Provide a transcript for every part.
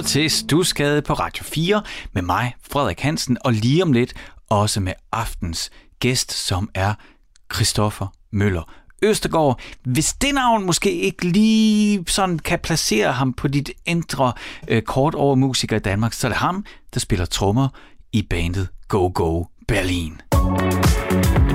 lytter til Stusgade på Radio 4 med mig, Frederik Hansen, og lige om lidt også med aftens gæst, som er Christoffer Møller Østergaard. Hvis det navn måske ikke lige sådan kan placere ham på dit indre øh, kort over musiker i Danmark, så er det ham, der spiller trommer i bandet Go Go Berlin. Musik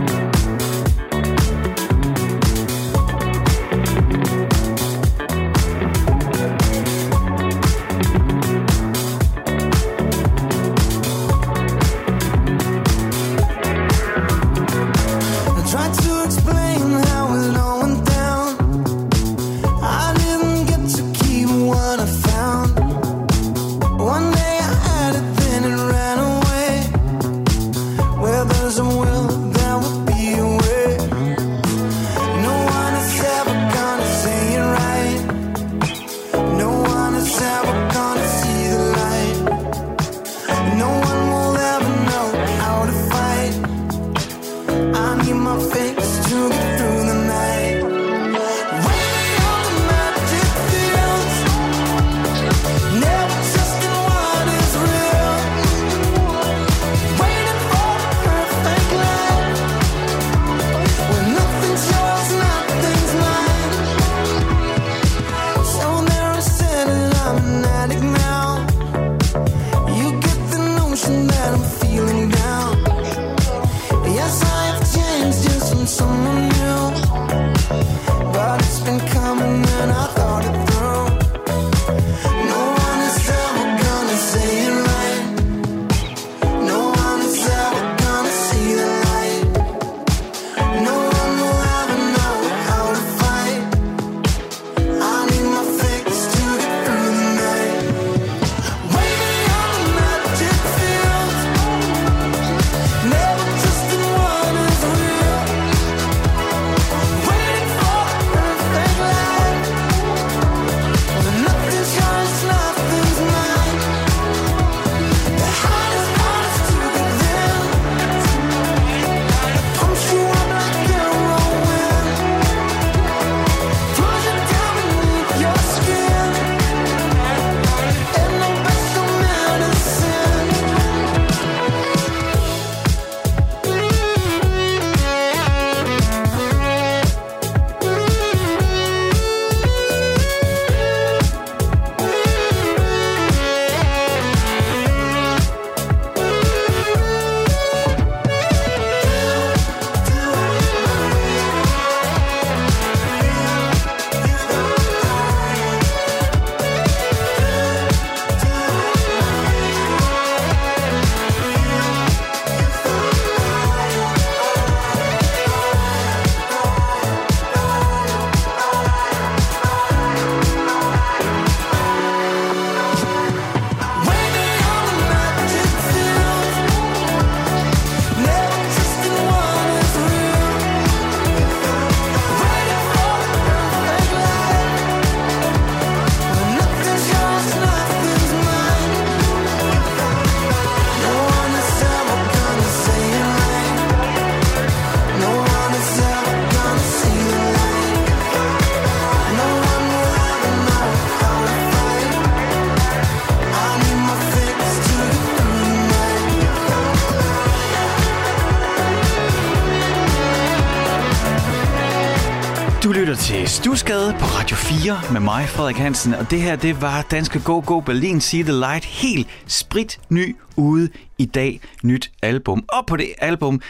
med mig, Frederik Hansen. Og det her, det var Danske Go Go Berlin See The Light. Helt sprit ny ude i dag. Nyt album. Og på det album,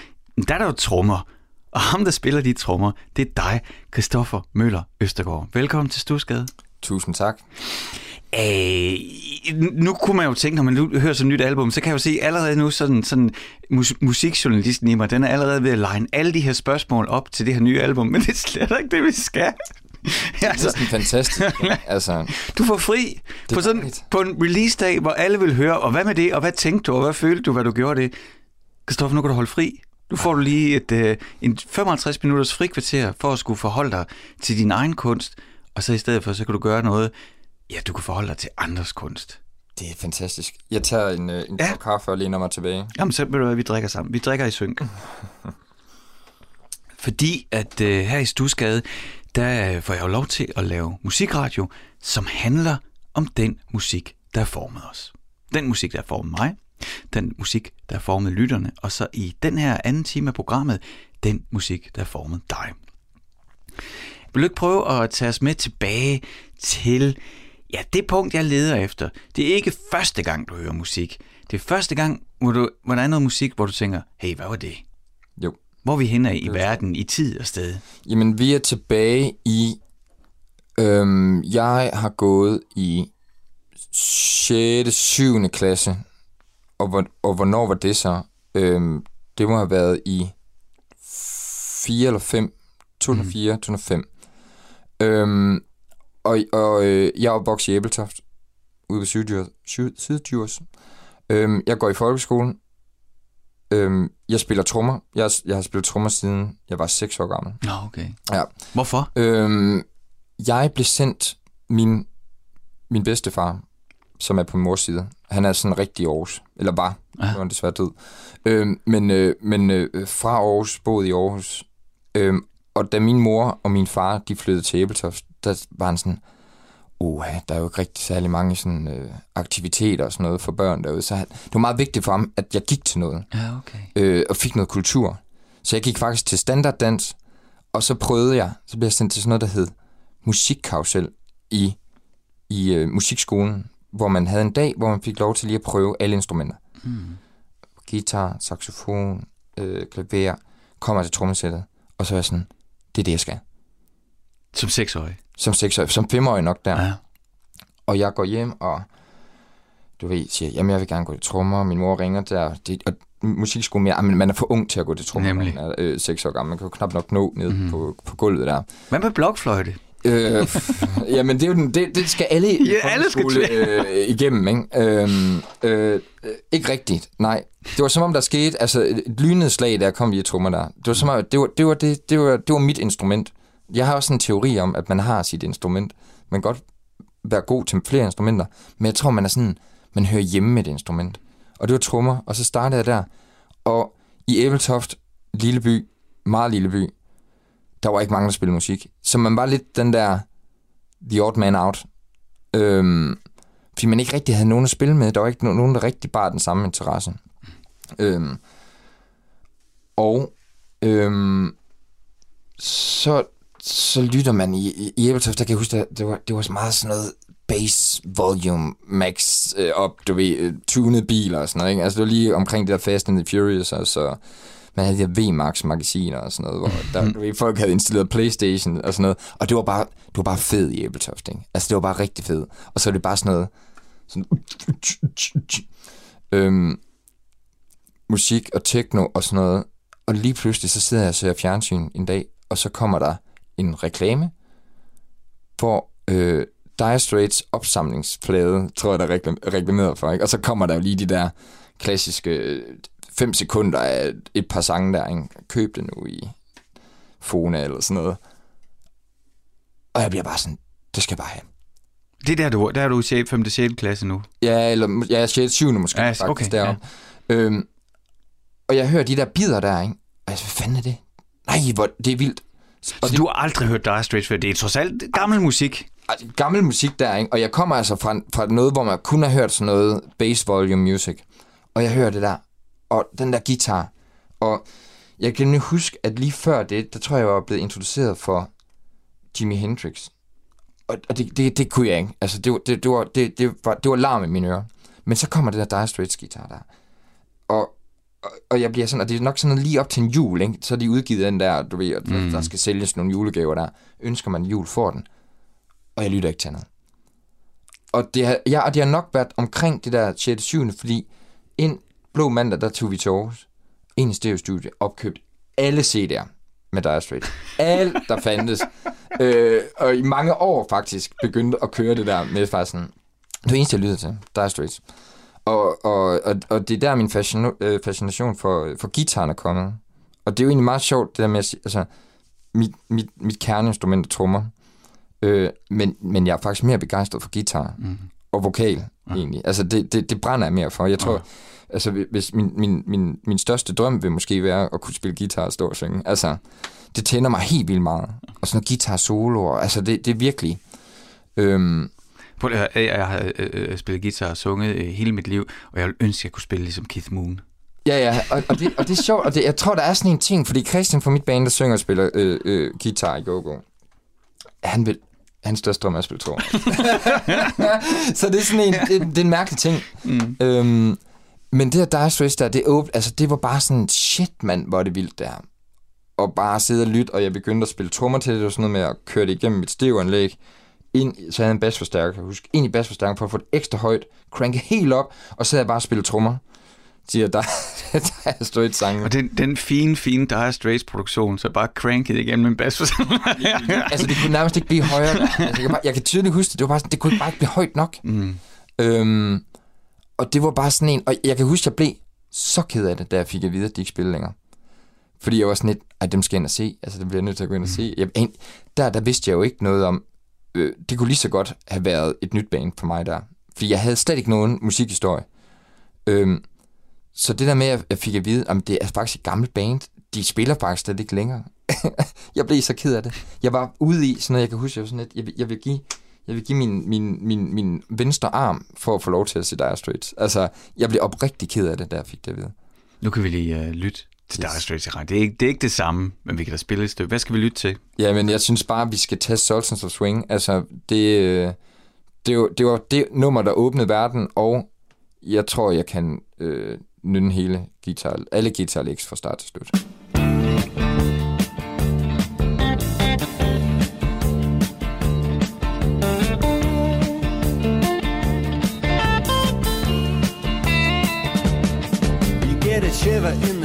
der er der jo trommer. Og ham, der spiller de trommer, det er dig, Christoffer Møller Østergaard. Velkommen til Stusgade. Tusind tak. Æh, nu kunne man jo tænke, når man hører sådan et nyt album, så kan jeg jo se allerede nu sådan, sådan mus- musikjournalisten i mig, den er allerede ved at line alle de her spørgsmål op til det her nye album, men det er slet ikke det, vi skal. Det er altså, fantastisk. altså, du får fri på, sådan, på en release-dag, hvor alle vil høre, og hvad med det, og hvad tænkte du, og hvad følte du, hvad du gjorde det? Kristoffer, nu kan du holde fri. Nu får du lige et, uh, en 55 minutters frikvarter for at skulle forholde dig til din egen kunst, og så i stedet for, så kan du gøre noget, ja, du kan forholde dig til andres kunst. Det er fantastisk. Jeg tager en, øh, en ja. kaffe og læner mig tilbage. Jamen, så vil du hvad, vi drikker sammen. Vi drikker i synk. Fordi at uh, her i Stusgade, der får jeg jo lov til at lave musikradio, som handler om den musik, der har formet os. Den musik, der har formet mig, den musik, der har formet lytterne, og så i den her anden time af programmet, den musik, der har formet dig. Vil ikke prøve at tage os med tilbage til ja, det punkt, jeg leder efter? Det er ikke første gang, du hører musik. Det er første gang, hvor, du, hvor der er noget musik, hvor du tænker, hey, hvad var det? Jo. Hvor er vi henne i verden, i tid og sted? Jamen, vi er tilbage i... Øhm, jeg har gået i 6. 7. klasse. Og, hvor, og hvornår var det så? Øhm, det må have været i 4 eller 5. 2004, mm. 2005. Øhm, og og øh, jeg er opvokset i Æbeltoft, ude ved Sydjurs. Øhm, jeg går i folkeskolen. Øhm, jeg spiller trommer. Jeg, jeg har spillet trommer siden jeg var 6 år gammel. Nå, okay. Ja. Hvorfor? Øhm, jeg blev sendt min, min bedstefar, som er på mors side. Han er sådan rigtig Aarhus, eller var, ja. nu er desværre død. Øhm, men øh, men øh, fra Aarhus, boede i Aarhus. Øhm, og da min mor og min far, de flyttede til Æbeltoft, der var han sådan, uh, der er jo ikke rigtig særlig mange sådan, øh, aktiviteter og sådan noget for børn derude. Så han, det var meget vigtigt for ham, at jeg gik til noget. Ja, okay. Øh, og fik noget kultur. Så jeg gik faktisk til standarddans, og så prøvede jeg, så blev jeg sendt til sådan noget, der hed musikkausel i, i øh, musikskolen, hvor man havde en dag, hvor man fik lov til lige at prøve alle instrumenter. Mm. Guitar, saxofon, øh, klaver, kommer til trommesættet, og så er jeg sådan, det er det, jeg skal. Som seksårig? Som seksårig, som femårig nok der. Ja. Og jeg går hjem, og du ved, siger, jamen jeg vil gerne gå til trommer, min mor ringer der, det, og musikskolen mere, men man er for ung til at gå til trommer, man er øh, seks år gammel, man kan jo knap nok nå ned mm-hmm. på, på gulvet der. Hvad med blokfløjte? øh, jamen, det, er jo den, det, det skal alle ja, alle skal skole, øh, igennem, ikke? Øh, øh, ikke rigtigt, nej. Det var som om, der skete altså, et lynende slag, der kom via trommer der. Det var som om, det var, det var, det, det var, det var mit instrument. Jeg har også en teori om, at man har sit instrument. Man kan godt være god til flere instrumenter, men jeg tror, man er sådan, man hører hjemme med et instrument. Og det var trommer, og så startede jeg der. Og i Æbeltoft, lille by, meget lille by, der var ikke mange, der spillede musik. Så man var lidt den der the odd man out. Øhm, fordi man ikke rigtig havde nogen at spille med. Der var ikke nogen, der rigtig bare den samme interesse. Øhm, og øhm, så, så lytter man i, i, i Æbeltoft, der kan jeg huske, at det var, det var meget sådan noget bass volume max øh, op, du ved, øh, tunet biler og sådan noget, ikke? Altså det var lige omkring det der Fast and the Furious, og så man havde de her VMAX magasiner og sådan noget, hvor der, du ved, folk havde installeret Playstation og sådan noget, og det var bare, det var bare fed i Æbeltoft, ikke? Altså det var bare rigtig fed. Og så var det bare sådan noget, sådan, øhm, musik og techno og sådan noget, og lige pludselig så sidder jeg og ser fjernsyn en dag, og så kommer der en reklame, hvor øh, Dire Straits opsamlingsplade, tror jeg, der er reklameret for, ikke? Og så kommer der jo lige de der klassiske 5 sekunder af et par sange der, ikke? køb det nu i Fona eller sådan noget. Og jeg bliver bare sådan, det skal jeg bare have. Det er der, du, der er du i 5. 6. klasse nu? Ja, eller ja, 6. 7. måske ja, faktisk okay, derom. Ja. Øhm, og jeg hører de der bider der, ikke? Og jeg hvad fanden er det? Nej, hvor, det er vildt. Og så det, du har aldrig hørt Dire Straits før? Det er trods alt gammel musik. Altså, gammel musik der, ikke? Og jeg kommer altså fra, fra noget, hvor man kun har hørt sådan noget bass volume music. Og jeg hører det der. Og den der guitar. Og jeg kan nu huske, at lige før det, der tror jeg, jeg var blevet introduceret for Jimi Hendrix. Og, og det, det, det kunne jeg ikke. Altså, det, det, det, var, det, det, var, det var larm i mine ører. Men så kommer det der Dire Straits guitar der. Og, og, jeg bliver sådan, og det er nok sådan noget lige op til en jul, ikke? Så er de udgivet den der, du ved, at mm. der skal sælges nogle julegaver der. Ønsker man jul, får den og jeg lytter ikke til noget. Og det har, ja, og det har nok været omkring det der 6. 7. fordi en blå mandag, der tog vi til Aarhus, ind i stereostudie, opkøbt alle CD'er med Dire Straits. Alt, der fandtes. øh, og i mange år faktisk begyndte at køre det der med faktisk sådan, det eneste, jeg lyttede til, Dire Straits. Og, og, og, og det er der, min fascino, øh, fascination for, for gitaren er kommet. Og det er jo egentlig meget sjovt, det der med at sige, altså, mit, mit, mit kerneinstrument er trommer. Øh, men, men jeg er faktisk mere begejstret for guitar mm. og vokal, ja. egentlig. Altså, det, det, det brænder jeg mere for. Jeg tror, ja. altså, hvis min, min, min, min største drøm vil måske være at kunne spille guitar og stå og synge. Altså, det tænder mig helt vildt meget. Og sådan noget guitar solo, og, altså, det, det er virkelig... Øhm, Prøv at høre, jeg har øh, øh, spillet guitar og sunget øh, hele mit liv, og jeg ville ønske, at jeg kunne spille ligesom Keith Moon. Ja, ja, og, og, det, og det er sjovt, og det, jeg tror, der er sådan en ting, fordi Christian fra mit band, der synger og spiller øh, øh, guitar i go-go, han vil, hans største drøm er at spille trommer. så det er sådan en, det, det er en mærkelig ting. Mm. Øhm, men det der Dire Straits der, det, åb, altså, det var bare sådan, shit mand, hvor er det vildt der. Og bare sidde og lytte, og jeg begyndte at spille trommer til det, og sådan noget med at køre det igennem mit stereoanlæg. Ind, så havde jeg en basforstærker, jeg husker, ind i basforstærker for at få det ekstra højt, cranke helt op, og så havde jeg bare spillet trommer siger der, der er Straits sange. Og den, den fine, fine Dire Straits produktion, så bare cranket igennem en bass. altså, det kunne nærmest ikke blive højere. Altså, jeg, kan bare, jeg kan tydeligt huske det. Det, var bare sådan, det kunne bare ikke blive højt nok. Mm. Øhm, og det var bare sådan en... Og jeg kan huske, jeg blev så ked af det, da jeg fik at vide, at de ikke spillede længere. Fordi jeg var sådan lidt, at dem skal jeg ind og se. Altså, det bliver jeg nødt til at gå ind og mm. se. Jeg, der, der vidste jeg jo ikke noget om... Øh, det kunne lige så godt have været et nyt band for mig der. Fordi jeg havde slet ikke nogen musikhistorie. Øhm, så det der med, at jeg fik at vide, at det er faktisk et gammelt band, de spiller faktisk slet ikke længere. jeg blev så ked af det. Jeg var ude i sådan noget, jeg kan huske, jeg, var sådan lidt, jeg, vil, jeg vil give, jeg vil give min, min, min, min venstre arm for at få lov til at se Dire Straits. Altså, jeg blev oprigtig ked af det, da jeg fik det at vide. Nu kan vi lige uh, lytte til yes. Dire Straits. Det er, ikke, det er ikke det samme, men vi kan da spille et stykke. Hvad skal vi lytte til? Ja, men jeg synes bare, at vi skal teste Sultans of Swing. Altså, det, øh, det, var, det var det nummer, der åbnede verden, og jeg tror, jeg kan øh, nynne hele guitar, alle guitar licks fra start til slut. shiver in the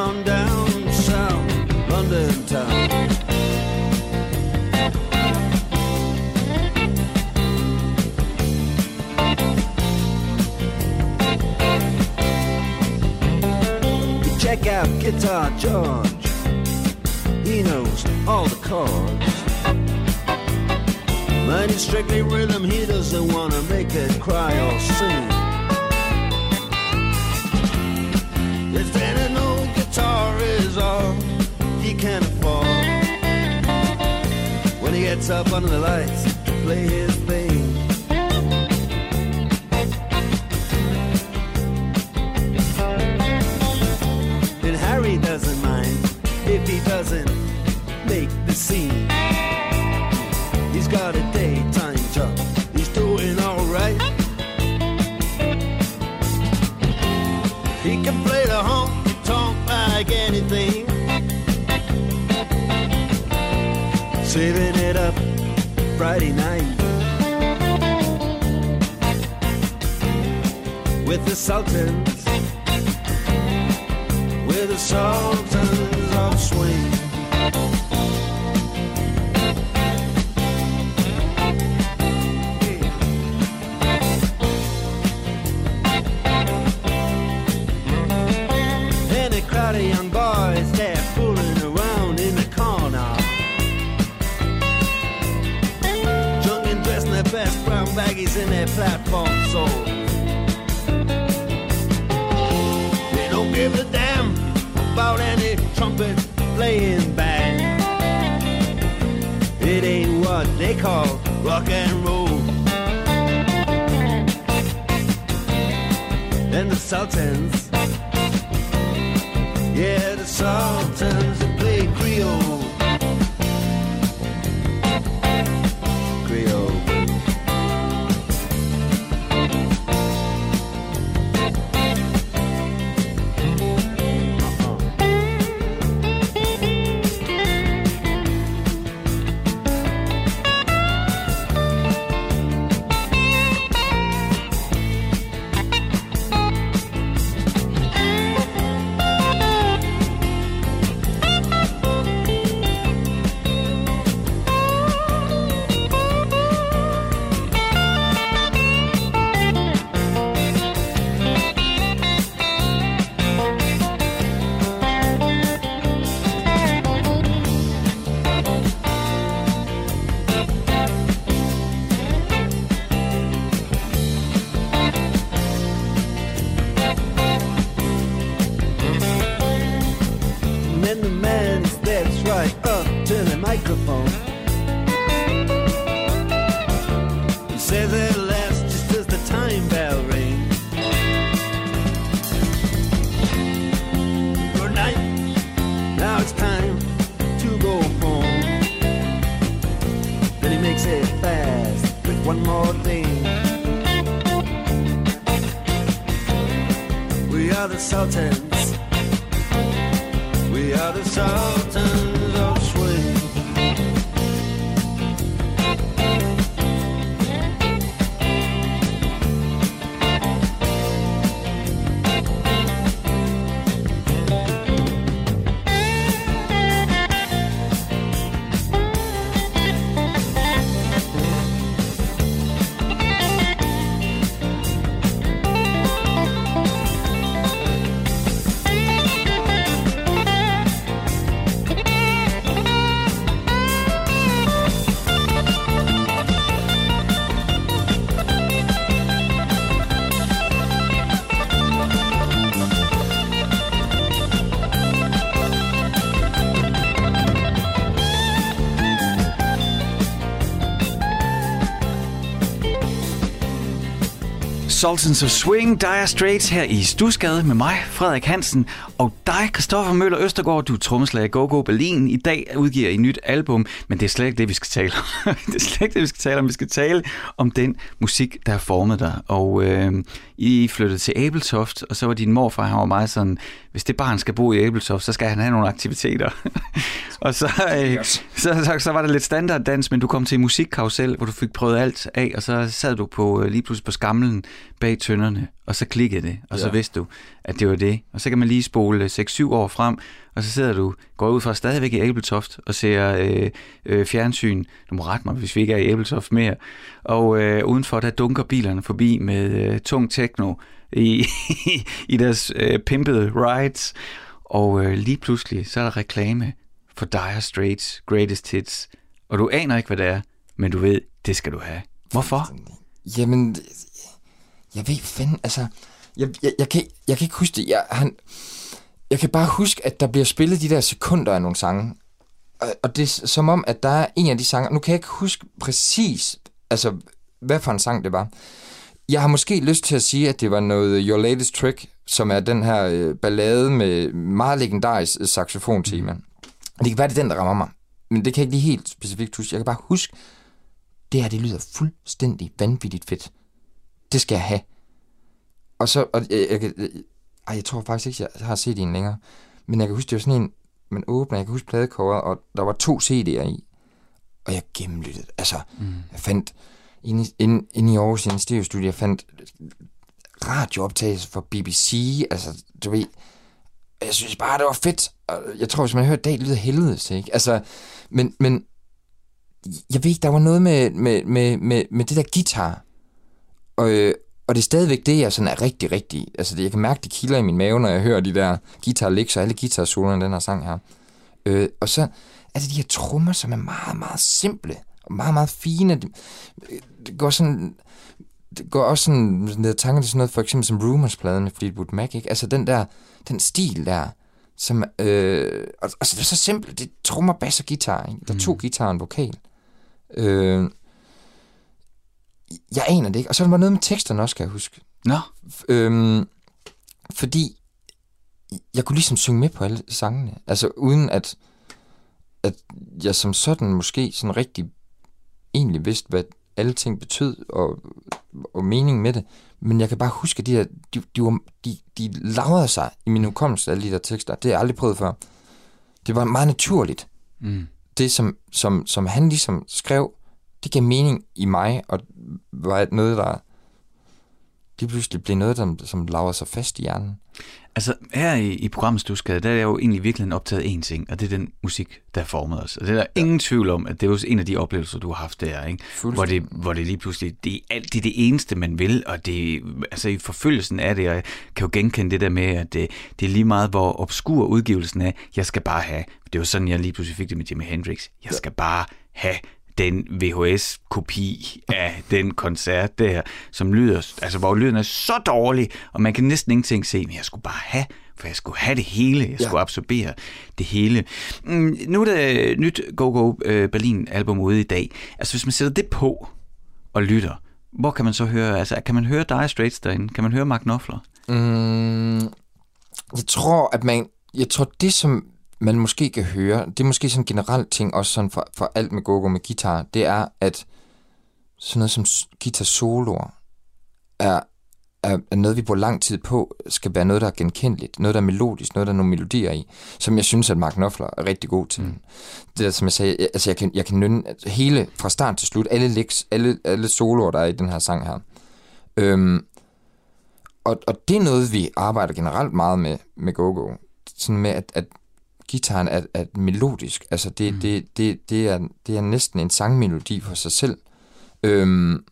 Out Guitar George. He knows all the chords. Mine is strictly rhythm, he doesn't wanna make it cry or sing. If any no guitar is all he can afford. When he gets up under the lights to play his thing. Saving it up Friday night. With the Sultans with the sultans of swing. In their platform soles. They don't give a damn about any trumpet playing band. It ain't what they call rock and roll. And the Sultans, yeah, consultant. Sultans of Swing, Dire Straits her i Stusgade med mig, Frederik Hansen, og dig, Christoffer Møller Østergaard, du er trommeslager Go Go Berlin. I dag udgiver I et nyt album, men det er slet ikke det, vi skal tale om. det er slet ikke det, vi skal tale om. Vi skal tale om den musik, der har formet dig. Og øh, I flyttede til Abeltoft, og så var din morfar, han var meget sådan, hvis det barn skal bo i Abeltoft, så skal han have nogle aktiviteter. og så, øh, så, så, så var der lidt standarddans, men du kom til musikkarusel, hvor du fik prøvet alt af, og så sad du på, øh, lige pludselig på skamlen bag tønderne, og så klikkede det, og så Ja. vidste du, at det var det. Og så kan man lige spole 6-7 år frem, og så sidder du, går ud fra stadigvæk i Abeltoft og ser øh, øh, fjernsyn. Du må rette mig, hvis vi ikke er i Abeltoft mere. Og øh, udenfor, der dunker bilerne forbi med øh, tung techno i, i deres øh, pimpede rides. Og øh, lige pludselig, så er der reklame for Dire Straits Greatest Hits. Og du aner ikke, hvad det er, men du ved, det skal du have. Hvorfor? Jamen, jeg ved fanden, altså, jeg, jeg, jeg, kan, jeg kan ikke huske det. Jeg, han, jeg kan bare huske, at der bliver spillet de der sekunder af nogle sange. Og, og det er som om, at der er en af de sange, nu kan jeg ikke huske præcis, altså, hvad for en sang det var. Jeg har måske lyst til at sige, at det var noget Your Latest Trick, som er den her øh, ballade med meget legendarisk øh, saxofontema. Det kan være, det er den, der rammer mig. Men det kan jeg ikke lige helt specifikt huske. Jeg kan bare huske, det her, det lyder fuldstændig vanvittigt fedt. Det skal jeg have. Og så, og jeg, jeg, jeg, ej, jeg tror faktisk ikke, jeg har set en længere. Men jeg kan huske, det var sådan en, man åbner, jeg kan huske pladecoveret, og der var to CD'er i. Og jeg gennemlyttede. Altså, mm. jeg fandt, inde, i- inde, inde i Aarhus, i en stereostudie, jeg fandt radiooptagelser fra BBC, altså, du ved, jeg synes bare, det var fedt. Og jeg tror, hvis man hører det, lyder helvedes, ikke? Altså, men, men jeg ved ikke, der var noget med, med, med, med, med det der guitar. Og, øh, og det er stadigvæk det, jeg sådan er rigtig, rigtig... Altså, det, jeg kan mærke, det kilder i min mave, når jeg hører de der guitar licks og alle guitarsolerne, den her sang her. Øh, og så er det de her trommer, som er meget, meget simple og meget, meget fine. Det, det går sådan... Det går også sådan ned tanker til sådan noget, for eksempel som Rumors-pladen med Fleetwood Mac, ikke? Altså den der, den stil der, som, øh, altså det er så simpelt, det er trommer, bass og guitar, ikke? Der er to guitarer og en vokal. Øh, jeg aner det ikke. Og så er der noget med teksterne også, kan jeg huske. Nå, Øhm, fordi jeg kunne ligesom synge med på alle sangene. Altså uden at, at jeg som sådan måske sådan rigtig egentlig vidste, hvad alle ting betød og, og meningen med det. Men jeg kan bare huske, at de, der, de, de, var, de, de lavrede sig i min hukommelse, alle de der tekster. Det har jeg aldrig prøvet før. Det var meget naturligt. Mm. Det, som, som, som han ligesom skrev, det gav mening i mig, og var noget, der lige pludselig blev noget, der, som laver sig fast i hjernen. Altså, her i, i programmet Stusgade, der er jeg jo egentlig virkelig optaget én ting, og det er den musik, der formet os. Og det er der ja. ingen tvivl om, at det er jo en af de oplevelser, du har haft der, ikke? Hvor det, hvor det lige pludselig, det er, alt, det er det eneste, man vil, og det, altså i forfølgelsen af det, og jeg kan jo genkende det der med, at det, det er lige meget, hvor obskur udgivelsen er, jeg skal bare have, det var sådan, jeg lige pludselig fik det med Jimi Hendrix, jeg skal bare have den VHS-kopi af den koncert der, som lyder, altså hvor lyden er så dårlig, og man kan næsten ingenting se, men jeg skulle bare have, for jeg skulle have det hele, jeg skulle absorbere det hele. Mm, nu er der et nyt Go Go øh, Berlin album ude i dag. Altså hvis man sætter det på og lytter, hvor kan man så høre, altså kan man høre Dire Straits derinde? Kan man høre Mark Knopfler? Mm, jeg tror, at man... Jeg tror, det som man måske kan høre, det er måske sådan en generel ting, også sådan for, for alt med gogo med guitar, det er, at sådan noget som guitar soloer er, er, er noget, vi bruger lang tid på, skal være noget, der er genkendeligt, noget, der er melodisk, noget, der er nogle melodier i, som jeg synes, at Mark Knopfler er rigtig god til. Mm. Det er, som jeg sagde, jeg- altså jeg kan, jeg kan nynne hele, fra start til slut, alle licks, alle, alle soloer, der er i den her sang her. Øhm, og, og det er noget, vi arbejder generelt meget med, med go-go. Sådan med, at, at gitaren er, er melodisk. Altså, det, mm. det, det, det, er, det er næsten en sangmelodi for sig selv. Øhm,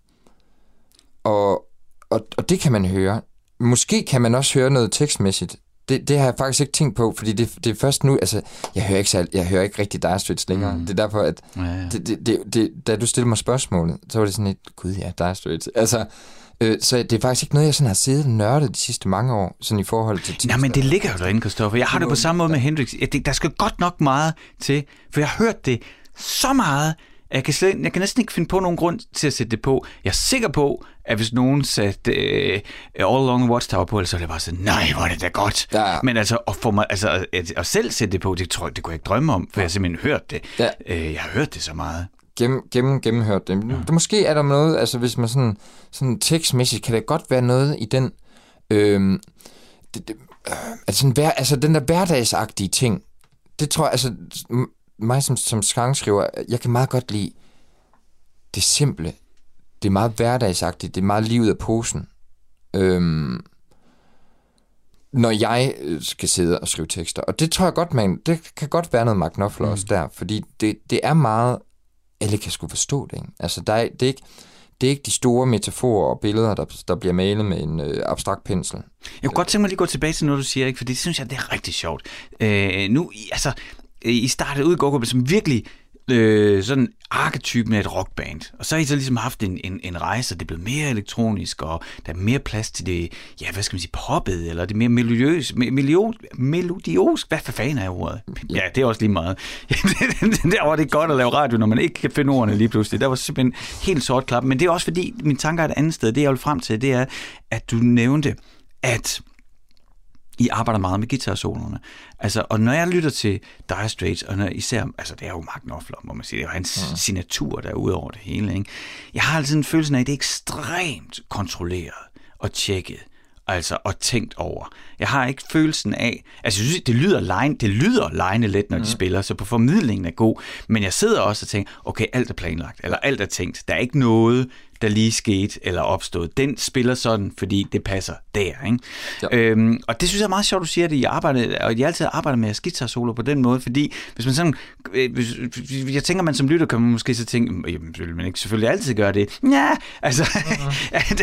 og, og, og det kan man høre. Måske kan man også høre noget tekstmæssigt. Det, det har jeg faktisk ikke tænkt på, fordi det, det er først nu, altså, jeg hører ikke, jeg hører ikke rigtig Dire Straits længere. Mm. Det er derfor, at Ja, ja. det, det, det, det, da du stillede mig spørgsmålet, så var det sådan et, gud ja, Dire Straits. Altså, øh, så det er faktisk ikke noget, jeg sådan har siddet og nørdet de sidste mange år, sådan i forhold til Nej, men det ligger jo derinde, Christoffer. Jeg har det på samme måde med Hendrix. Jeg, det, der skal godt nok meget til, for jeg har hørt det så meget, at jeg kan, slet, jeg kan næsten ikke finde på nogen grund til at sætte det på. Jeg er sikker på, at hvis nogen satte uh, All Along the Watchtower på, så er det bare sådan, nej, hvor er det da godt. Ja, ja. Men altså, at, få mig, altså at, at selv sætte det på, det, tror jeg, det kunne jeg ikke drømme om, for jeg har simpelthen hørt det. Ja. Uh, jeg har hørt det så meget. Gennem, gennem, gennemhørt det. Ja. det. Måske er der noget, altså hvis man sådan, sådan tekstmæssigt, kan det godt være noget i den, øhm, det, det, øh, altså, sådan, hver, altså den der hverdagsagtige ting, det tror jeg, altså mig som, som sangskriver, jeg kan meget godt lide det simple. Det er meget hverdagsagtigt, det er meget livet af posen. Øhm, når jeg øh, skal sidde og skrive tekster. Og det tror jeg godt, man, det kan godt være noget Mark Knopfler mm. også der, fordi det, det er meget, alle kan sgu forstå det, ikke? Altså, der er, det, er ikke, det er ikke de store metaforer og billeder, der, der bliver malet med en øh, abstrakt pensel. Jeg kunne godt tænke mig lige at gå tilbage til noget, du siger, ikke? for det synes jeg, det er rigtig sjovt. Øh, nu, altså, I startede ud i går som virkelig øh, sådan arketypen af et rockband. Og så har I så ligesom haft en, en, en rejse, og det er blevet mere elektronisk, og der er mere plads til det, ja, hvad skal man sige, poppet, eller det mere melodiøs, me, melio, melodiøs, hvad for fanden er ordet? Ja, det er også lige meget. der var det godt at lave radio, når man ikke kan finde ordene lige pludselig. Der var simpelthen helt sort klap. Men det er også fordi, min tanker er et andet sted. Det jeg vil frem til, det er, at du nævnte, at i arbejder meget med guitarsolerne. Altså, og når jeg lytter til Dire Straits, og når især, altså det er jo Mark Knopfler, må man sige, det er jo hans ja. signatur, der er ud over det hele, ikke? Jeg har altid en følelse af, at det er ekstremt kontrolleret og tjekket, altså og tænkt over. Jeg har ikke følelsen af, altså jeg synes, det lyder line, det lyder line let, når de spiller, så på formidlingen er god, men jeg sidder også og tænker, okay, alt er planlagt, eller alt er tænkt. Der er ikke noget, der lige skete eller opstod. Den spiller sådan, fordi det passer der. Ikke? Ja. Øhm, og det synes jeg er meget sjovt, du siger, at I, arbejder, og I altid arbejder med jeres guitar-solo på den måde, fordi hvis man sådan, øh, hvis, jeg tænker, man som lytter, kan man måske så tænke, jamen, vil man ikke selvfølgelig altid gøre det. Ja, altså, uh-huh.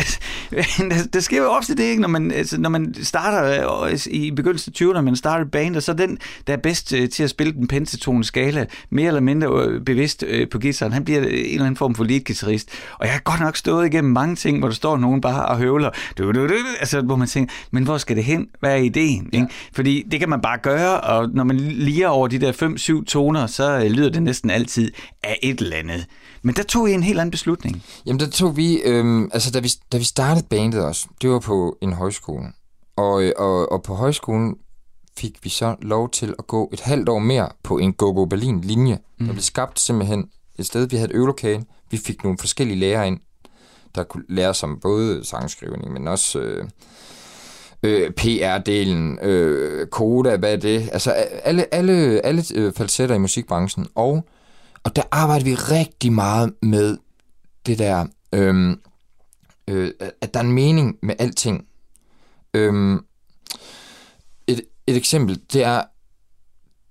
det, det sker jo ofte det, ikke, når man, altså, når man starter øh, i begyndelsen af 20'erne, man starter band, og så den, der er bedst øh, til at spille den pentatone skala, mere eller mindre øh, bevidst øh, på guitaren, han bliver en eller anden form for lead-guitarist. Og jeg har godt nok stået igennem mange ting, hvor der står nogen bare og høvler, du, du, du, altså, hvor man tænker, men hvor skal det hen? Hvad er ideen? Ja. Ikke? Fordi det kan man bare gøre, og når man liger over de der 5-7 toner, så øh, lyder det næsten altid af et eller andet. Men der tog I en helt anden beslutning. Jamen, der tog vi, øhm, altså da vi, da vi startede bandet også, det var på en højskole. Og, øh, og, og på højskolen fik vi så lov til at gå et halvt år mere på en Go-Go Berlin-linje. Mm. Der blev skabt simpelthen et sted, vi havde et øvelokale. Vi fik nogle forskellige lærere ind, der kunne lære som både sangskrivning, men også øh, øh, PR-delen, øh, koda, hvad er det? Altså alle, alle, alle øh, falsetter i musikbranchen. Og, og der arbejder vi rigtig meget med det der, øhm, øh, at der er en mening med alting. Øhm, et, et eksempel, det er,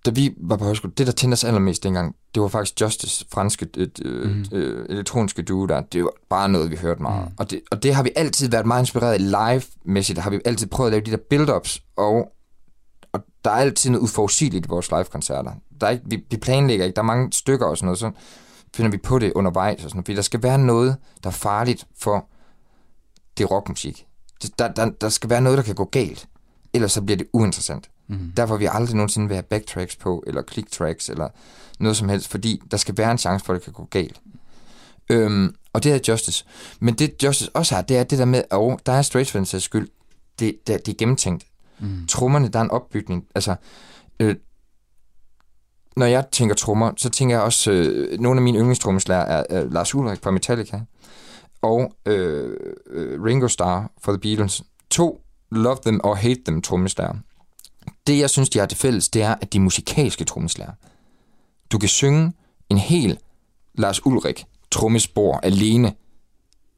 da vi var på højskole, det der tændte os allermest dengang, det var faktisk Justice, franske øh, mm. øh, elektroniske duo der, det var bare noget, vi hørte meget. Mm. Og, det, og det har vi altid været meget inspireret af live-mæssigt, der har vi altid prøvet at lave de der build-ups, og, og der er altid noget uforudsigeligt i vores live-koncerter. Der er ikke, vi, vi planlægger ikke, der er mange stykker og sådan noget, så finder vi på det undervejs og sådan noget, fordi der skal være noget, der er farligt for det rockmusik. Der, der, der skal være noget, der kan gå galt, ellers så bliver det uinteressant. Mm. Derfor vil vi aldrig nogensinde have backtracks på, eller click tracks, eller noget som helst, fordi der skal være en chance for, at det kan gå galt. Øhm, og det er Justice. Men det Justice også har, det er det der med, og der er Straits for den skyld, det, det, det er gennemtænkt. Mm. Trommerne, der er en opbygning. Altså, øh, når jeg tænker trommer, så tænker jeg også, øh, nogle af mine yndlingstrommeslager er øh, Lars Ulrik fra Metallica, og øh, øh, Ringo Starr fra The Beatles. To Love Them or Hate Them trommeslager. Det, jeg synes, de har til fælles, det er, at de er musikalske trommeslager. Du kan synge en hel Lars Ulrik trommespor alene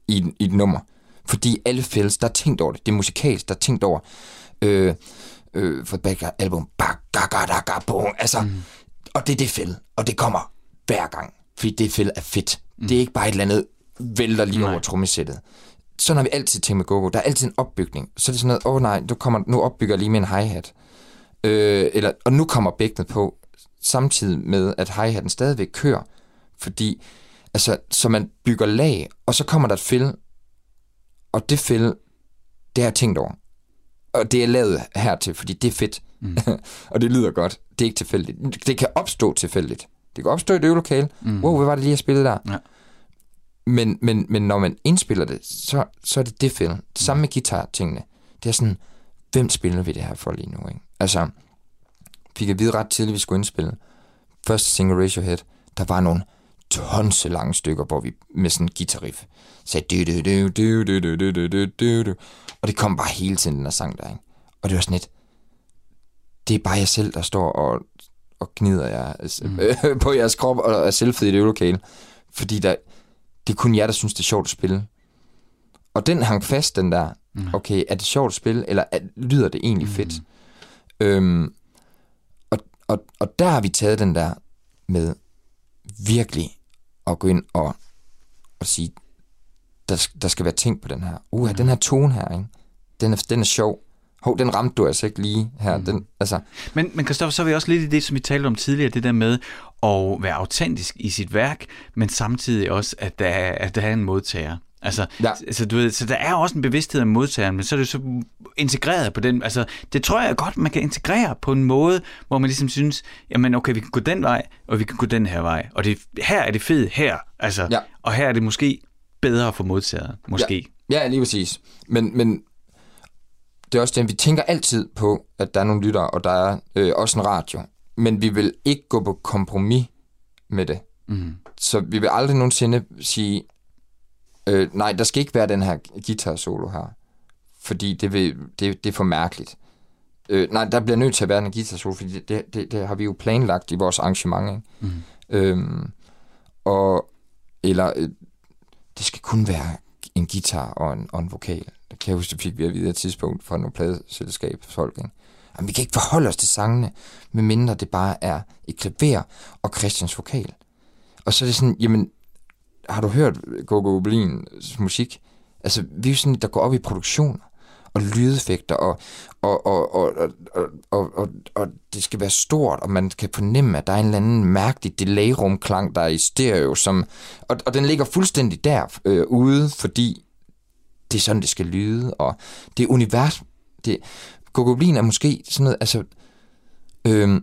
i, i et nummer. Fordi alle fælles, der er tænkt over det. Det er musikalsk, der er tænkt over øh, øh, for begge album. Altså, mm. Og det er det fælde, og det kommer hver gang. Fordi det fælde er fedt. Mm. Det er ikke bare et eller andet vælter lige over trommesættet. Sådan har vi altid tænkt med go Der er altid en opbygning. Så er det sådan noget, åh oh, nej, nu, kommer, nu opbygger jeg lige med en hi-hat. Øh, eller, og nu kommer bækkenet på, samtidig med, at hi-hatten stadigvæk kører. Fordi, altså, så man bygger lag, og så kommer der et fill, og det fill, det har jeg tænkt over. Og det er lavet hertil, fordi det er fedt. Mm. og det lyder godt. Det er ikke tilfældigt. Det kan opstå tilfældigt. Det kan opstå i et øvelokale. Mm. Wow, hvad var det lige, jeg spillede der? Ja. Men, men, men når man indspiller det, så, så er det det film. Det samme med guitar-tingene. Det er sådan, hvem spiller vi det her for lige nu? Ikke? Altså, fik jeg vide ret tidligt, vi skulle indspille. Første single Ratiohead, der var nogle tonse lange stykker, hvor vi med sådan en guitarriff sagde du du du du du du du du du du og det kom bare hele tiden, den der sang der, ikke? Og det var sådan et, det er bare jeg selv, der står og, og gnider jer mm. på jeres krop og er selvfed i det øvelokale. Fordi der, det er kun jer, der synes, det er sjovt at spille. Og den hang fast, den der, mm. okay, er det sjovt at spille, eller er, lyder det egentlig mm. fedt? Øhm, og, og, og der har vi taget den der med virkelig at gå ind og, og sige, der, der skal være ting på den her. Uh, mm. den her tone her, ikke? Den, er, den er sjov. Hov, den ramte du altså ikke lige her. Mm. Den, altså. Men, men Christoffer, så er vi også lidt i det, som vi talte om tidligere, det der med at være autentisk i sit værk, men samtidig også, at der, er, at der er en modtager. Altså, ja. altså, du ved, så der er også en bevidsthed om modtageren, men så er det så integreret på den. Altså, det tror jeg godt, man kan integrere på en måde, hvor man ligesom synes, jamen okay, vi kan gå den vej, og vi kan gå den her vej. Og det, her er det fedt, her. Altså, ja. Og her er det måske bedre for modtager, måske. Ja, ja lige præcis. Men, men det er også det, vi tænker altid på, at der er nogle lyttere, og der er øh, også en radio. Men vi vil ikke gå på kompromis med det. Mm. Så vi vil aldrig nogensinde sige, øh, nej, der skal ikke være den her guitar solo her. Fordi det, vil, det, det er for mærkeligt. Øh, nej, der bliver nødt til at være en guitar solo, fordi det, det, det, det har vi jo planlagt i vores arrangement. Ikke? Mm. Øhm, og, eller øh, det skal kun være en guitar og en, og en vokal. Det kan jeg huske, det fik vi at vide et tidspunkt fra nogle pladeselskab Ikke? Jamen, vi kan ikke forholde os til sangene, medmindre det bare er et klaver og Christians vokal. Og så er det sådan, jamen, har du hørt Gogo Berlins musik? Altså, vi er jo sådan, der går op i produktioner og lydeffekter, og, og, og, og, og, og, og, og det skal være stort, og man kan fornemme, at der er en eller anden mærkelig delay-rumklang, der er i stereo, som, og, og den ligger fuldstændig der øh, ude, fordi det er sådan, det skal lyde, og det univers, det, Gogoblin er måske sådan noget, altså, øh,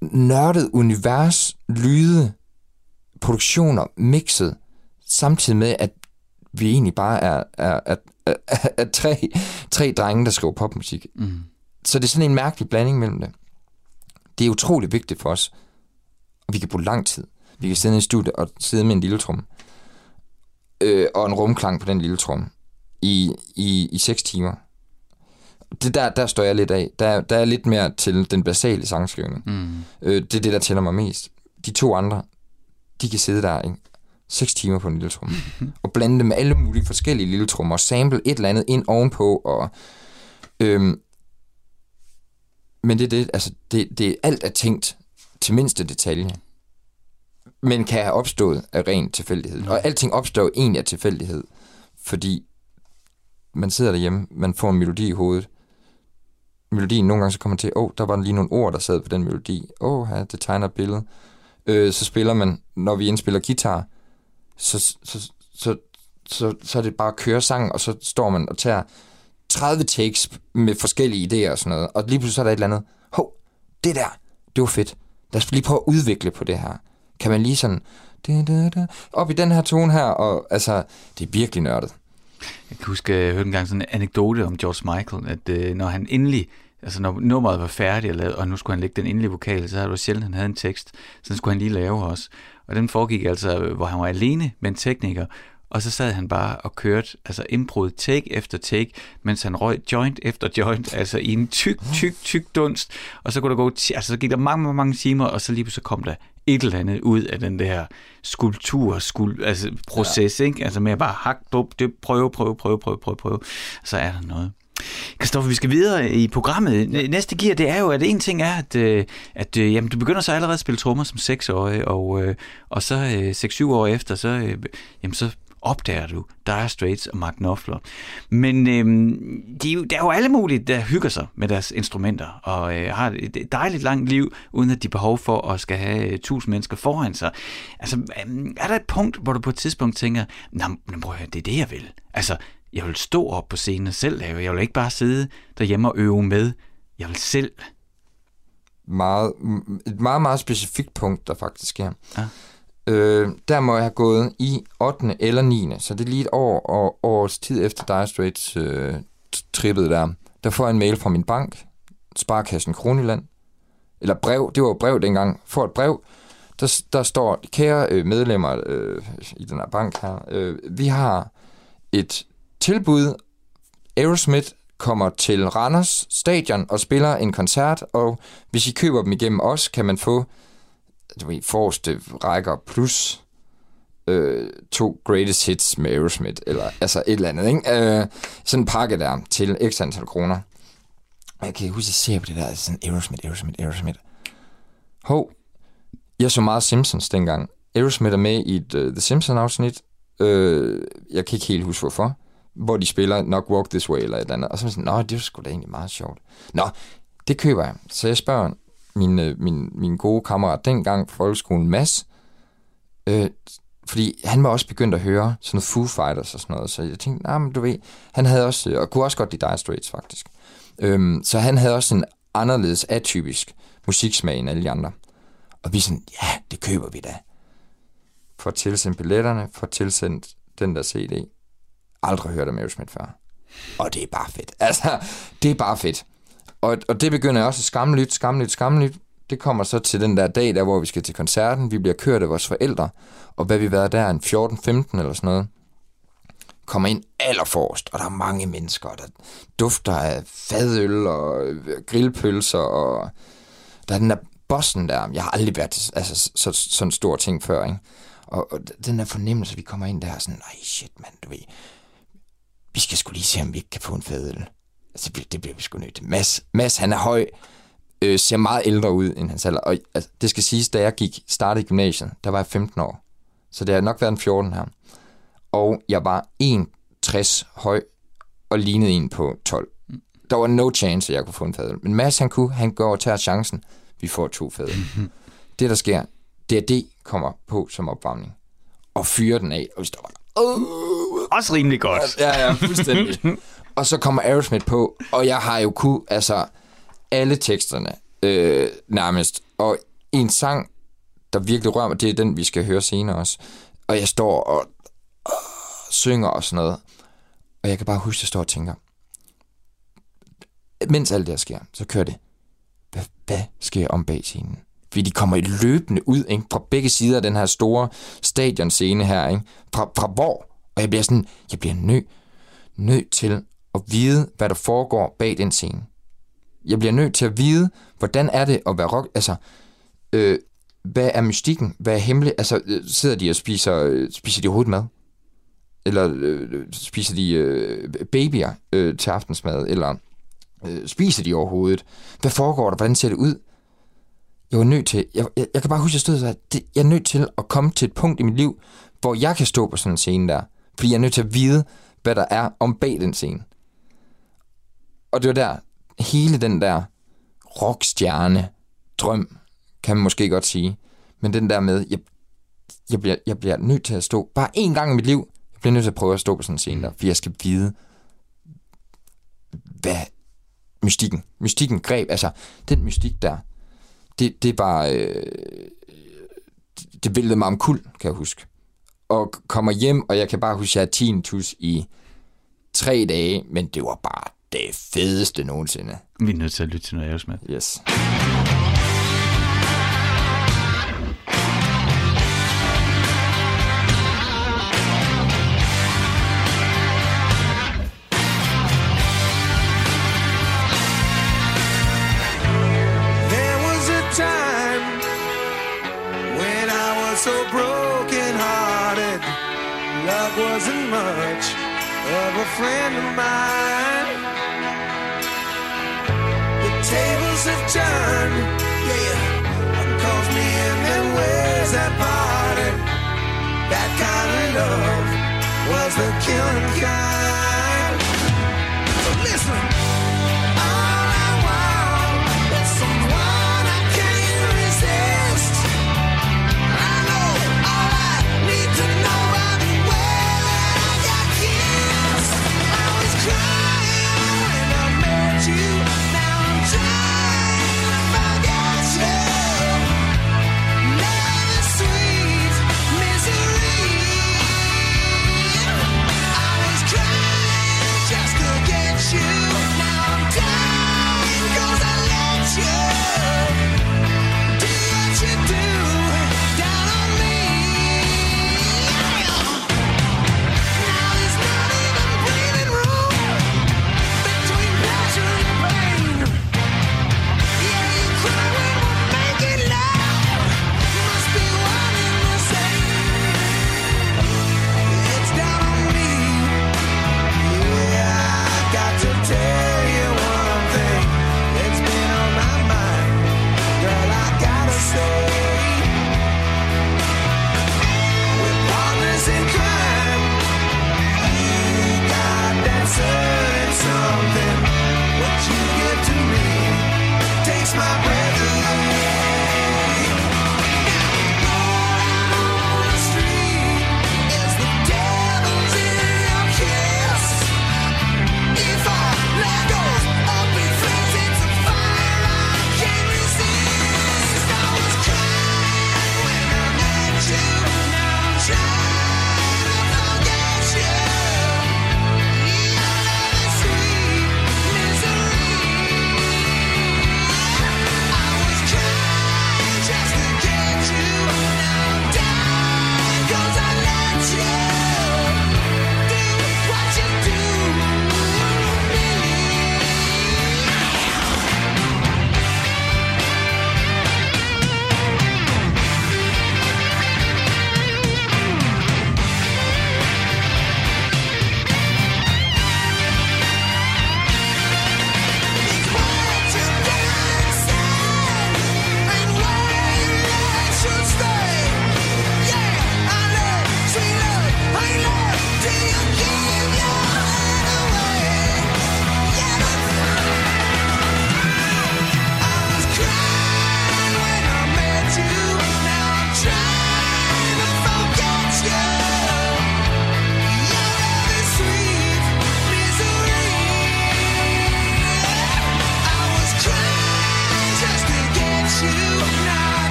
nørdet univers, lyde, produktioner mixet, samtidig med, at vi egentlig bare er, er, er, er, er tre, tre drenge, der skriver popmusik. Mm. Så det er sådan en mærkelig blanding mellem det. Det er utrolig vigtigt for os, og vi kan bruge lang tid. Vi kan sidde i en studie og sidde med en lille trum, øh, og en rumklang på den lille trum, i, i, i seks timer. Det der, der står jeg lidt af. Der, der er lidt mere til den basale sangskrivning. Mm. Øh, det er det, der tænder mig mest. De to andre, de kan sidde der, ikke? 6 timer på en lille trum, og blande det med alle mulige forskellige lille trommer, og sample et eller andet ind ovenpå, og øhm, men det er det, altså det, det alt er tænkt til mindste detalje, men kan have opstået af ren tilfældighed. Og alting opstår egentlig af tilfældighed, fordi man sidder derhjemme, man får en melodi i hovedet, melodien nogle gange så kommer til, åh, oh, der var lige nogle ord, der sad på den melodi, åh, oh, ja, det tegner et billede. Øh, så spiller man, når vi indspiller guitar, så, så, så, så, så er det bare at køre sang, og så står man og tager 30 takes med forskellige idéer og sådan noget, og lige pludselig så er der et eller andet, hov, det der, det var fedt. Lad os lige prøve at udvikle på det her. Kan man lige sådan, da, da, da, op i den her tone her, og altså, det er virkelig nørdet. Jeg kan huske, øh, jeg hørte engang sådan en anekdote om George Michael, at øh, når han endelig, altså når nummeret var færdigt, og, lavet, og nu skulle han lægge den endelige vokal, så havde det sjældent, han havde en tekst, så den skulle han lige lave også. Og den foregik altså, hvor han var alene med en tekniker, og så sad han bare og kørte altså indbrud take efter take, mens han røg joint efter joint, altså i en tyk, tyk, tyk dunst. Og så kunne der gå, altså så gik der mange, mange, mange timer, og så lige pludselig kom der et eller andet ud af den der skulptur, skul, altså proces, ja. ikke? Altså med at bare hak, dup, dyp, prøve, prøve, prøve, prøve, prøve, prøve, så er der noget. Kristoffer, vi skal videre i programmet. Ja. Næste gear, det er jo, at en ting er, at, øh, at øh, jamen, du begynder så allerede at spille trommer som 6-årig, og, øh, og så øh, 6-7 år efter, så, jamen, så opdager du Dire Straits og Mark Knopfler. Men øhm, de, er jo- der er jo alle mulige, der hygger sig med deres instrumenter, og øh, har et dejligt langt liv, uden at de behov for at skal have tusind mennesker foran sig. Altså, øhm, er der et punkt, hvor du på et tidspunkt tænker, men prøv at høre, det er det, jeg vil. Altså, jeg vil stå op på scenen og selv lave. Jeg vil ikke bare sidde derhjemme og øve med. Jeg vil selv. Meget, et meget, meget specifikt punkt, der faktisk er. Ja. Øh, der må jeg have gået i 8. eller 9. Så det er lige et år og års tid efter Dire Straits øh, trippet der. Der får jeg en mail fra min bank, Sparkassen Kronjylland. Eller brev, det var jo brev dengang. Får et brev, der, der står, kære øh, medlemmer øh, i den her bank her, øh, vi har et tilbud. Aerosmith kommer til Randers Stadion og spiller en koncert, og hvis I køber dem igennem os, kan man få du ved, forreste rækker plus øh, to greatest hits med Aerosmith, eller altså et eller andet, ikke? Øh, sådan en pakke der til x antal kroner. Jeg kan huske, at jeg ser på det der, sådan Aerosmith, Aerosmith, Aerosmith. Hov, jeg så meget Simpsons dengang. Aerosmith er med i et uh, The Simpsons-afsnit. Øh, jeg kan ikke helt huske, hvorfor. Hvor de spiller nok Walk This Way eller et eller andet. Og så er sådan, nå, det er sgu da egentlig meget sjovt. Nå, det køber jeg. Så jeg spørger min, øh, min, min gode kammerat dengang fra folkeskolen, Mads, øh, fordi han var også begyndt at høre sådan noget Foo Fighters og sådan noget, så jeg tænkte, nah, men du ved, han havde også, øh, og kunne også godt lide Dire Straits faktisk. Øhm, så han havde også en anderledes atypisk musiksmag end alle de andre. Og vi sådan, ja, det køber vi da. Får tilsendt billetterne, får tilsendt den der CD. Aldrig hørt om Aerosmith før. Og det er bare fedt. Altså, det er bare fedt. Og, og det begynder jeg også at skamlyt, skamlyt, skamlyt. Det kommer så til den der dag, der hvor vi skal til koncerten. Vi bliver kørt af vores forældre. Og hvad vi været der, en 14-15 eller sådan noget. Kommer ind allerforrest, og der er mange mennesker, der dufter af fadøl og øh, grillpølser, og der er den der bossen der. Jeg har aldrig været til altså, så, sådan en stor ting før, ikke? Og, og den der fornemmelse, vi kommer ind der, sådan, nej shit, mand, du ved, vi skal sgu lige se, om vi ikke kan få en fadøl. Altså, det, det bliver vi sgu nødt til. Mads, Mads han er høj, øh, ser meget ældre ud end hans alder. Og altså, det skal siges, da jeg gik startede i gymnasiet, der var jeg 15 år. Så det har nok været en 14 her. Og jeg var 1,60 høj og lignede en på 12. Der var no chance, at jeg kunne få en fadøl. Men Mads, han kunne, han går og tager chancen. Vi får to fadøl. det, der sker, det er det kommer på som opvarmning. Og fyrer den af, og vi står bare, "Åh, Også rimelig godt. Ja, ja, fuldstændig. og så kommer Aerosmith på, og jeg har jo kunne, altså, alle teksterne øh, nærmest. Og en sang, der virkelig rører mig, det er den, vi skal høre senere også. Og jeg står og øh, synger og sådan noget. Og jeg kan bare huske, at jeg står og tænker, mens alt det her sker, så kører det, hvad, hvad sker om bag scenen? Fordi de kommer løbende ud ikke? fra begge sider af den her store stadionscene her. Ikke? Fra, fra hvor? Og jeg bliver sådan, jeg bliver nødt nødt til at vide, hvad der foregår bag den scene. Jeg bliver nødt til at vide, hvordan er det at være rock... Altså, øh, hvad er mystikken? Hvad er hemmelig? Altså, øh, sidder de og spiser, øh, spiser de overhovedet mad? Eller øh, spiser de øh, babyer øh, til aftensmad? Eller øh, spiser de overhovedet? Hvad foregår der? Hvordan ser det ud? Jeg var nødt til... Jeg, jeg, jeg kan bare huske, at jeg stod så, at det, jeg er nødt til at komme til et punkt i mit liv, hvor jeg kan stå på sådan en scene der. Fordi jeg er nødt til at vide, hvad der er om bag den scene. Og det var der, hele den der rockstjerne drøm, kan man måske godt sige. Men den der med, jeg, jeg, bliver, jeg bliver nødt til at stå, bare én gang i mit liv, jeg bliver nødt til at prøve at stå på sådan en scene der, fordi jeg skal vide, hvad mystikken, mystikken greb, altså den mystik der, det, det var, øh, det væltede mig om kul, kan jeg huske. Og kommer hjem, og jeg kan bare huske, at jeg tinnitus i tre dage, men det var bare det fedeste nogensinde. Vi er nødt til at lytte til noget Aerosmith. Yes. Much of a friend of mine. The tables have turned, yeah. Me in their ways that parted. That kind of love was the killing kind.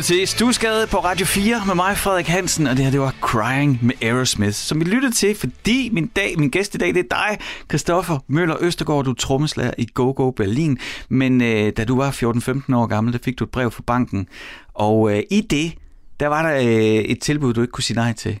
Lytter til Stusgade på Radio 4 med mig, Frederik Hansen, og det her det var Crying med Aerosmith, som vi lyttede til, fordi min, dag, min gæst i dag, det er dig, Christoffer Møller Østergaard. Du er trommeslager i Go Go Berlin, men øh, da du var 14-15 år gammel, der fik du et brev fra banken, og øh, i det, der var der øh, et tilbud, du ikke kunne sige nej til.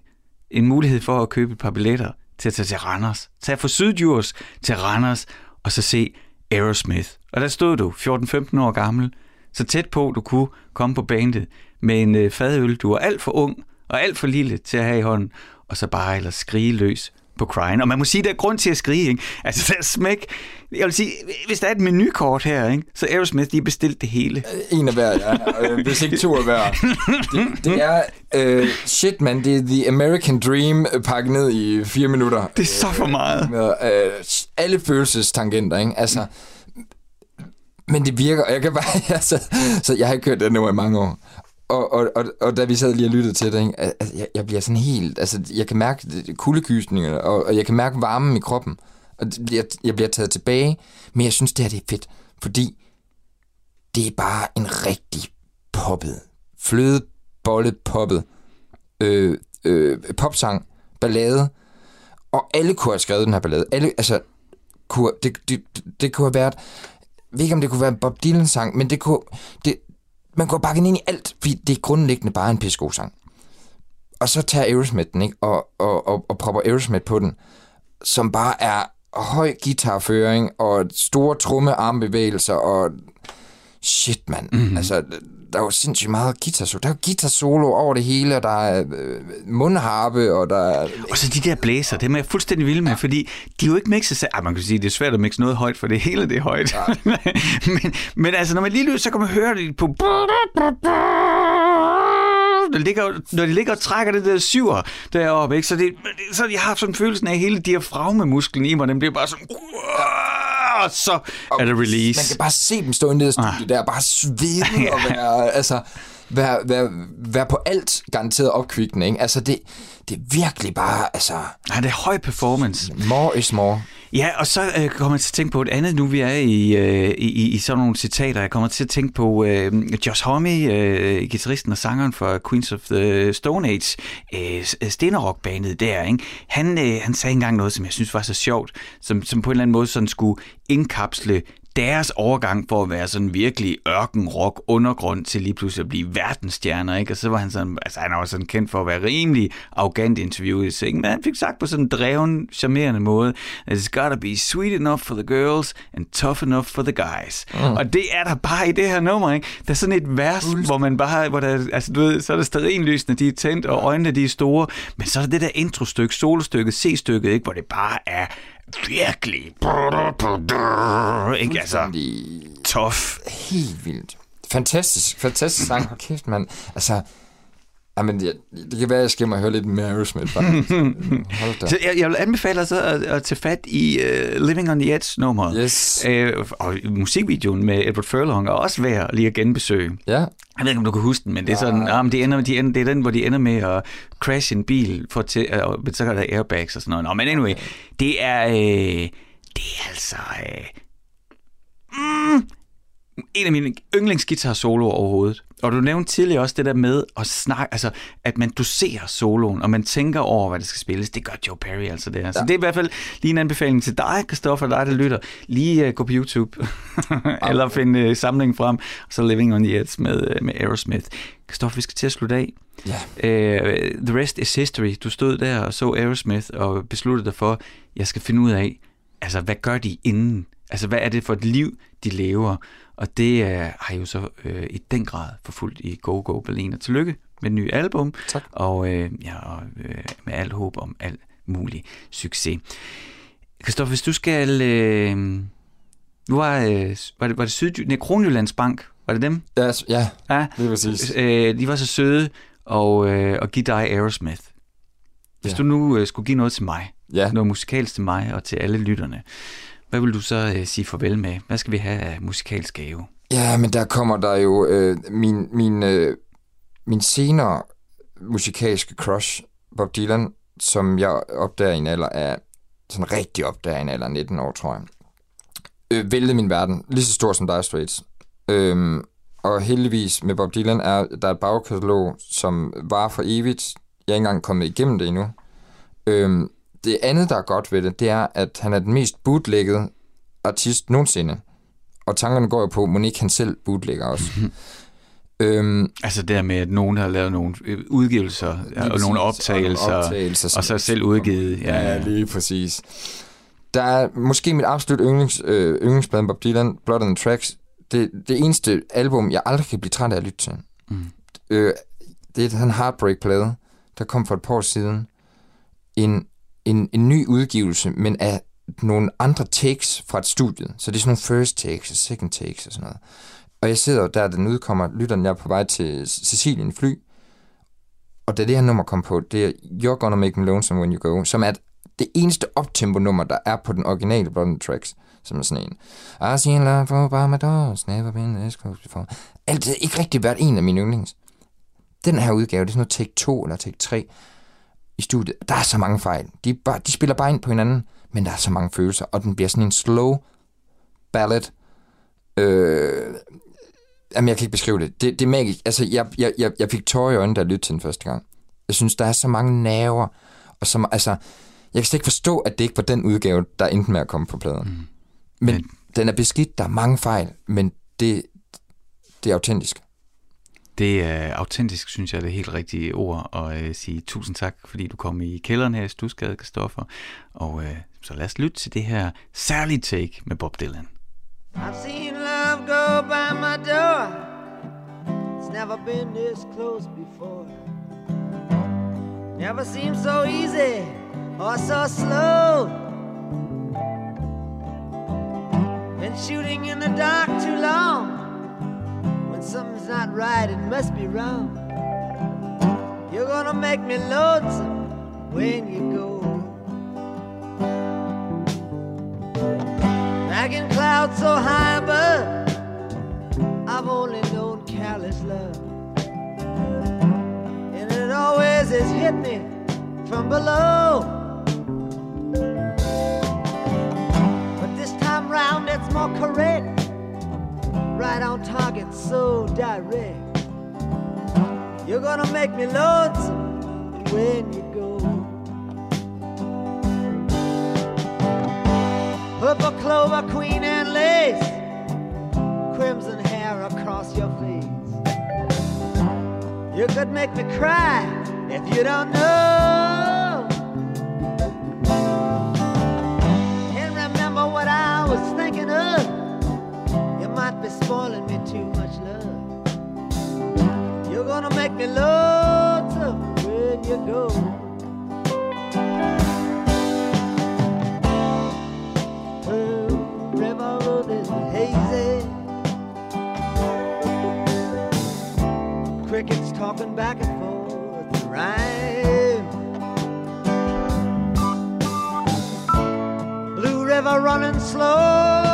En mulighed for at købe et par billetter til at tage til Randers. tage fra Sydjurs til Randers, og så se Aerosmith. Og der stod du, 14-15 år gammel, så tæt på, du kunne komme på bandet med en øh, fadøl. Du var alt for ung og alt for lille til at have i hånden, og så bare ellers skrige løs på Crying. Og man må sige, der er grund til at skrige, ikke? Altså, der er smæk. Jeg vil sige, hvis der er et menukort her, ikke? så Aerosmith, de har bestilt det hele. En af hver, ja. Øh, Hvis ikke to af hver. Det, det er... Øh, shit, man. Det er The American Dream øh, pakket ned i fire minutter. Det er så for meget. Med, øh, alle følelsestangenter, ikke? Altså... Men det virker, og jeg kan bare... Altså, så jeg har ikke kørt den nummer i mange år. Og, og, og, og da vi sad lige og lyttede til det, ikke, altså, jeg, jeg bliver sådan helt... Altså, jeg kan mærke det- kuldegysningerne, og, og jeg kan mærke varmen i kroppen. Og det bliver, jeg bliver taget tilbage, men jeg synes, det her det er fedt, fordi det er bare en rigtig poppet, flødebollet poppet øh, øh, popsang, ballade, og alle kunne have skrevet den her ballade. Alle, altså, kunne, det, det, det kunne have været, jeg ved ikke om det kunne være en Bob Dylan sang, men det kunne, det, man kunne have bakket ind i alt, fordi det er grundlæggende bare en pissegod sang. Og så tager Aerosmith den, ikke? Og, og, og, og propper Aerosmith på den, som bare er høj guitarføring og store tromme armbevægelser og shit, mand. Mm-hmm. Altså, der er jo sindssygt meget guitar solo. Der er jo guitar solo over det hele, og der er øh, mundharpe, og der er... Og så de der blæser, dem er jeg fuldstændig vild med, fordi de er jo ikke mixet. Ah, man kan sige, det er svært at mixe noget højt, for det hele det er højt. Ja. men, men altså, når man lige lytter, så kan man høre det på... Der ligger, når de ligger og trækker det der syver deroppe, ikke? Så, det, så jeg har sådan følelsen af, at hele diafragmemusklen i mig, den bliver bare sådan... Og så er det release. Man kan bare se dem stå inde i det studie der, bare svede og være, altså, være, være, være på alt garanteret opkvikkende, ikke? Altså, det, det er virkelig bare, altså, Nej, det er høj performance. more is more. Ja, og så øh, kommer jeg til at tænke på et andet, nu vi er i, øh, i, i sådan nogle citater. Jeg kommer til at tænke på øh, Josh Homme, øh, gitarristen og sangeren for Queens of the Stone Age, øh, stenerrockbandet der. Ikke? Han, øh, han sagde engang noget, som jeg synes var så sjovt, som, som på en eller anden måde sådan skulle indkapsle deres overgang for at være sådan virkelig ørkenrock undergrund til lige pludselig at blive verdensstjerner, ikke? Og så var han sådan, altså han også sådan kendt for at være rimelig arrogant interviewet, ikke? Men han fik sagt på sådan en dreven, charmerende måde, it's gotta be sweet enough for the girls and tough enough for the guys. Mm. Og det er der bare i det her nummer, ikke? Der er sådan et vers, hvor man bare, hvor der, altså du ved, så er der stearinlysene, de er tændt, og øjnene, de er store, men så er der det der introstykke, solostykket, C-stykket, ikke? Hvor det bare er virkelig ikke? Altså, tough. helt vildt. Fantastisk, fantastisk sang. Hold kæft, mand. Altså, jamen, jeg, det kan være, at jeg skal mig høre lidt mere Aerosmith, faktisk. Hold da. Så jeg, jeg vil anbefale dig så at, at tage fat i uh, Living on the Edge nummer. Yes. Uh, og musikvideoen med Edward Furlong er også værd lige at genbesøge. Ja, Jeg ved ikke, om du kan huske den, men det er sådan, um, de ender, de ender, det er den, hvor de ender med at crashe en bil, for til, uh, men så er der airbags og sådan noget. Nå, men anyway, det er, øh, det er altså, øh, mm, en af mine yndlingsgitar soloer overhovedet. Og du nævnte tidligere også det der med at snakke, altså at man doserer soloen, og man tænker over, hvad det skal spilles. Det gør Joe Perry altså det her. Så det er i hvert fald lige en anbefaling til dig, Christoffer, dig der lytter. Lige uh, gå på YouTube, eller finde uh, samlingen frem, og så Living on the Edge med, uh, med Aerosmith. Christoffer, vi skal til at slutte af. ja. Uh, the rest is history. Du stod der og så Aerosmith og besluttede dig for, jeg skal finde ud af, altså hvad gør de inden? Altså hvad er det for et liv, de lever? Og det uh, har jo så uh, i den grad forfulgt i Go Go Berlin. Og tillykke med et nyt album. Tak. Og, uh, ja, og uh, med alt håb om alt mulig succes. Christoffer, hvis du skal... Uh, nu var, uh, var det, var det Sydjy... Nej, Kronjyllands Bank. Var det dem? Ja, ja, Ja. det er præcis. Øh, de var så søde og, øh, og give dig Aerosmith. Hvis Ja. du nu øh, skulle give noget til mig, Ja, noget musikalsk til mig og til alle lytterne, hvad vil du så øh, sige farvel med? Hvad skal vi have af musikalsk gave? ja men der kommer der jo øh, min, min, øh, min senere musikalske crush, Bob Dylan, som jeg opdager i en alder af, sådan rigtig opdager i en alder af 19 år, tror jeg. Øh, væltede min verden, lige så stor som Dire Straits. Øhm, og heldigvis med Bob Dylan er der er et bagkatalog, som var for evigt. Jeg er ikke engang kommet igennem det endnu. Øhm, det andet, der er godt ved det, det er, at han er den mest bootleggede artist nogensinde. Og tankerne går jo på, at Monique han selv bootlegger også. øhm, Altså der med, at nogen har lavet nogle øh, udgivelser og præcis, nogle og optagelser, nogle og, optagelser, og så selv udgivet. Ja, ja. lige præcis. Der er måske mit absolut yndlings, øh, yndlingsblad Bob Dylan, Blood on the Tracks. Det, det eneste album, jeg aldrig kan blive træt af at lytte til. Mm. Øh, det er en Heartbreak-plade, der kom for et par år siden. En, en, en ny udgivelse, men af nogle andre takes fra et studie. Så det er sådan nogle first takes og second takes og sådan noget. Og jeg sidder der, den udkommer, lytter den, jeg er på vej til Sicilien fly, og da det her nummer kom på, det er You're Gonna Make Me Lonesome When You Go, som er det eneste optempo-nummer, der er på den originale Blood Tracks, som er sådan en. I seen love for by my doors, never been this close before. Alt det er ikke rigtig været en af mine yndlings. Den her udgave, det er sådan noget take 2 eller take 3 i studiet. Der er så mange fejl. De, bare, de spiller bare ind på hinanden, men der er så mange følelser, og den bliver sådan en slow ballad. Øh, jamen, jeg kan ikke beskrive det. Det, det er magisk. Altså, jeg, jeg, jeg, jeg fik tårer i øjnene, da jeg lyttede til den første gang. Jeg synes, der er så mange nerver, og så, altså, jeg kan slet ikke forstå, at det ikke var den udgave, der endte med at komme på pladen. Mm. Men, Men- den er beskidt, der er mange fejl, men det, det er autentisk. Det er autentisk, synes jeg, er det helt rigtige ord at øh, sige tusind tak, fordi du kom i kælderen her i Stusgade, Kristoffer. Og øh, så lad os lytte til det her særlige take med Bob Dylan. I've seen love go by my door. It's never been this close before. Never seemed so easy or so slow. Been shooting in the dark too long. When something's not right, it must be wrong. You're gonna make me lonesome when you go. Back in clouds so high above, I've only known careless love. And it always has hit me from below. But this time round, it's more correct. Right on target, so direct. You're gonna make me lonesome when you go. Purple clover, queen and lace, crimson hair across your face. You could make me cry if you don't know. Be spoiling me too much love. You're gonna make me lonesome when you go. Pearl River Road is hazy. Crickets talking back and forth, rhyme. Blue River running slow,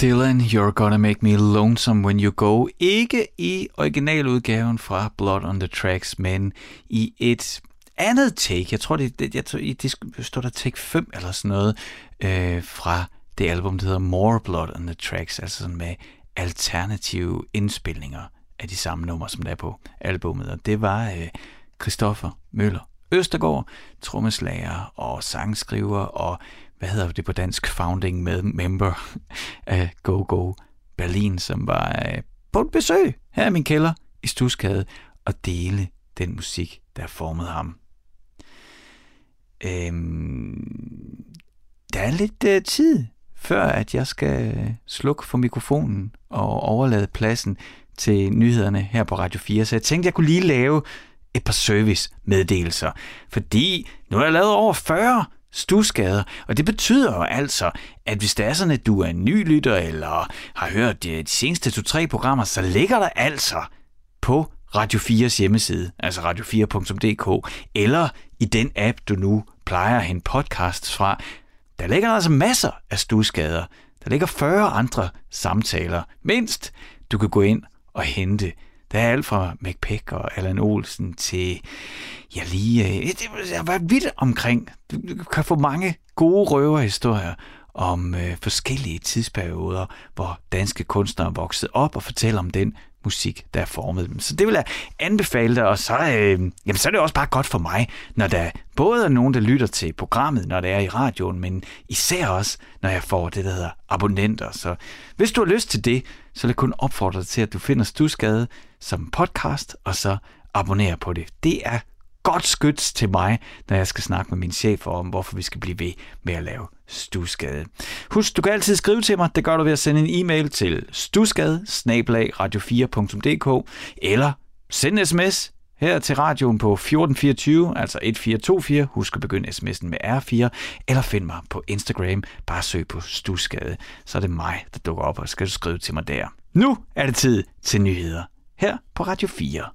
Dylan, You're Gonna Make Me Lonesome When You Go. Ikke i originaludgaven fra Blood on the Tracks, men i et andet take. Jeg tror, det, det, jeg tror, det står der take 5 eller sådan noget øh, fra det album, der hedder More Blood on the Tracks, altså sådan med alternative indspilninger af de samme numre, som der er på albummet. Og det var øh, Christoffer Møller Østergaard, trommeslager og sangskriver og hvad hedder det på dansk, founding med member af Go Go Berlin, som var øh, på et besøg her i min kælder i Stusgade og dele den musik, der formede ham. Øhm, der er lidt øh, tid, før at jeg skal øh, slukke for mikrofonen og overlade pladsen til nyhederne her på Radio 4, så jeg tænkte, jeg kunne lige lave et par service-meddelelser, fordi nu har jeg lavet over 40 stuskader. og det betyder jo altså, at hvis det er sådan, at du er en ny lytter, eller har hørt de, de seneste to-tre programmer, så ligger der altså på Radio 4's hjemmeside, altså radio4.dk, eller i den app, du nu plejer at hente podcasts fra, der ligger der altså masser af stuskader. Der ligger 40 andre samtaler, mindst, du kan gå ind og hente. Der er alt fra McPeck og Allan Olsen til, ja lige, øh, det har været vidt omkring. Du kan få mange gode røverhistorier om øh, forskellige tidsperioder, hvor danske kunstnere voksede op og fortæller om den musik, der er formet dem. Så det vil jeg anbefale dig, og så, øh, jamen, så er det også bare godt for mig, når der både er nogen, der lytter til programmet, når det er i radioen, men især også, når jeg får det, der hedder abonnenter. Så hvis du har lyst til det, så vil jeg kun opfordre dig til, at du finder Stusgade som podcast, og så abonnerer på det. Det er godt skyts til mig, når jeg skal snakke med min chef om, hvorfor vi skal blive ved med at lave Stusgade. Husk, du kan altid skrive til mig. Det gør du ved at sende en e-mail til stusgade radio4.dk eller send en sms her til radioen på 1424, altså 1424. Husk at begynde sms'en med R4, eller find mig på Instagram. Bare søg på Stusgade, så er det mig, der dukker op, og skal du skrive til mig der. Nu er det tid til nyheder her på Radio 4.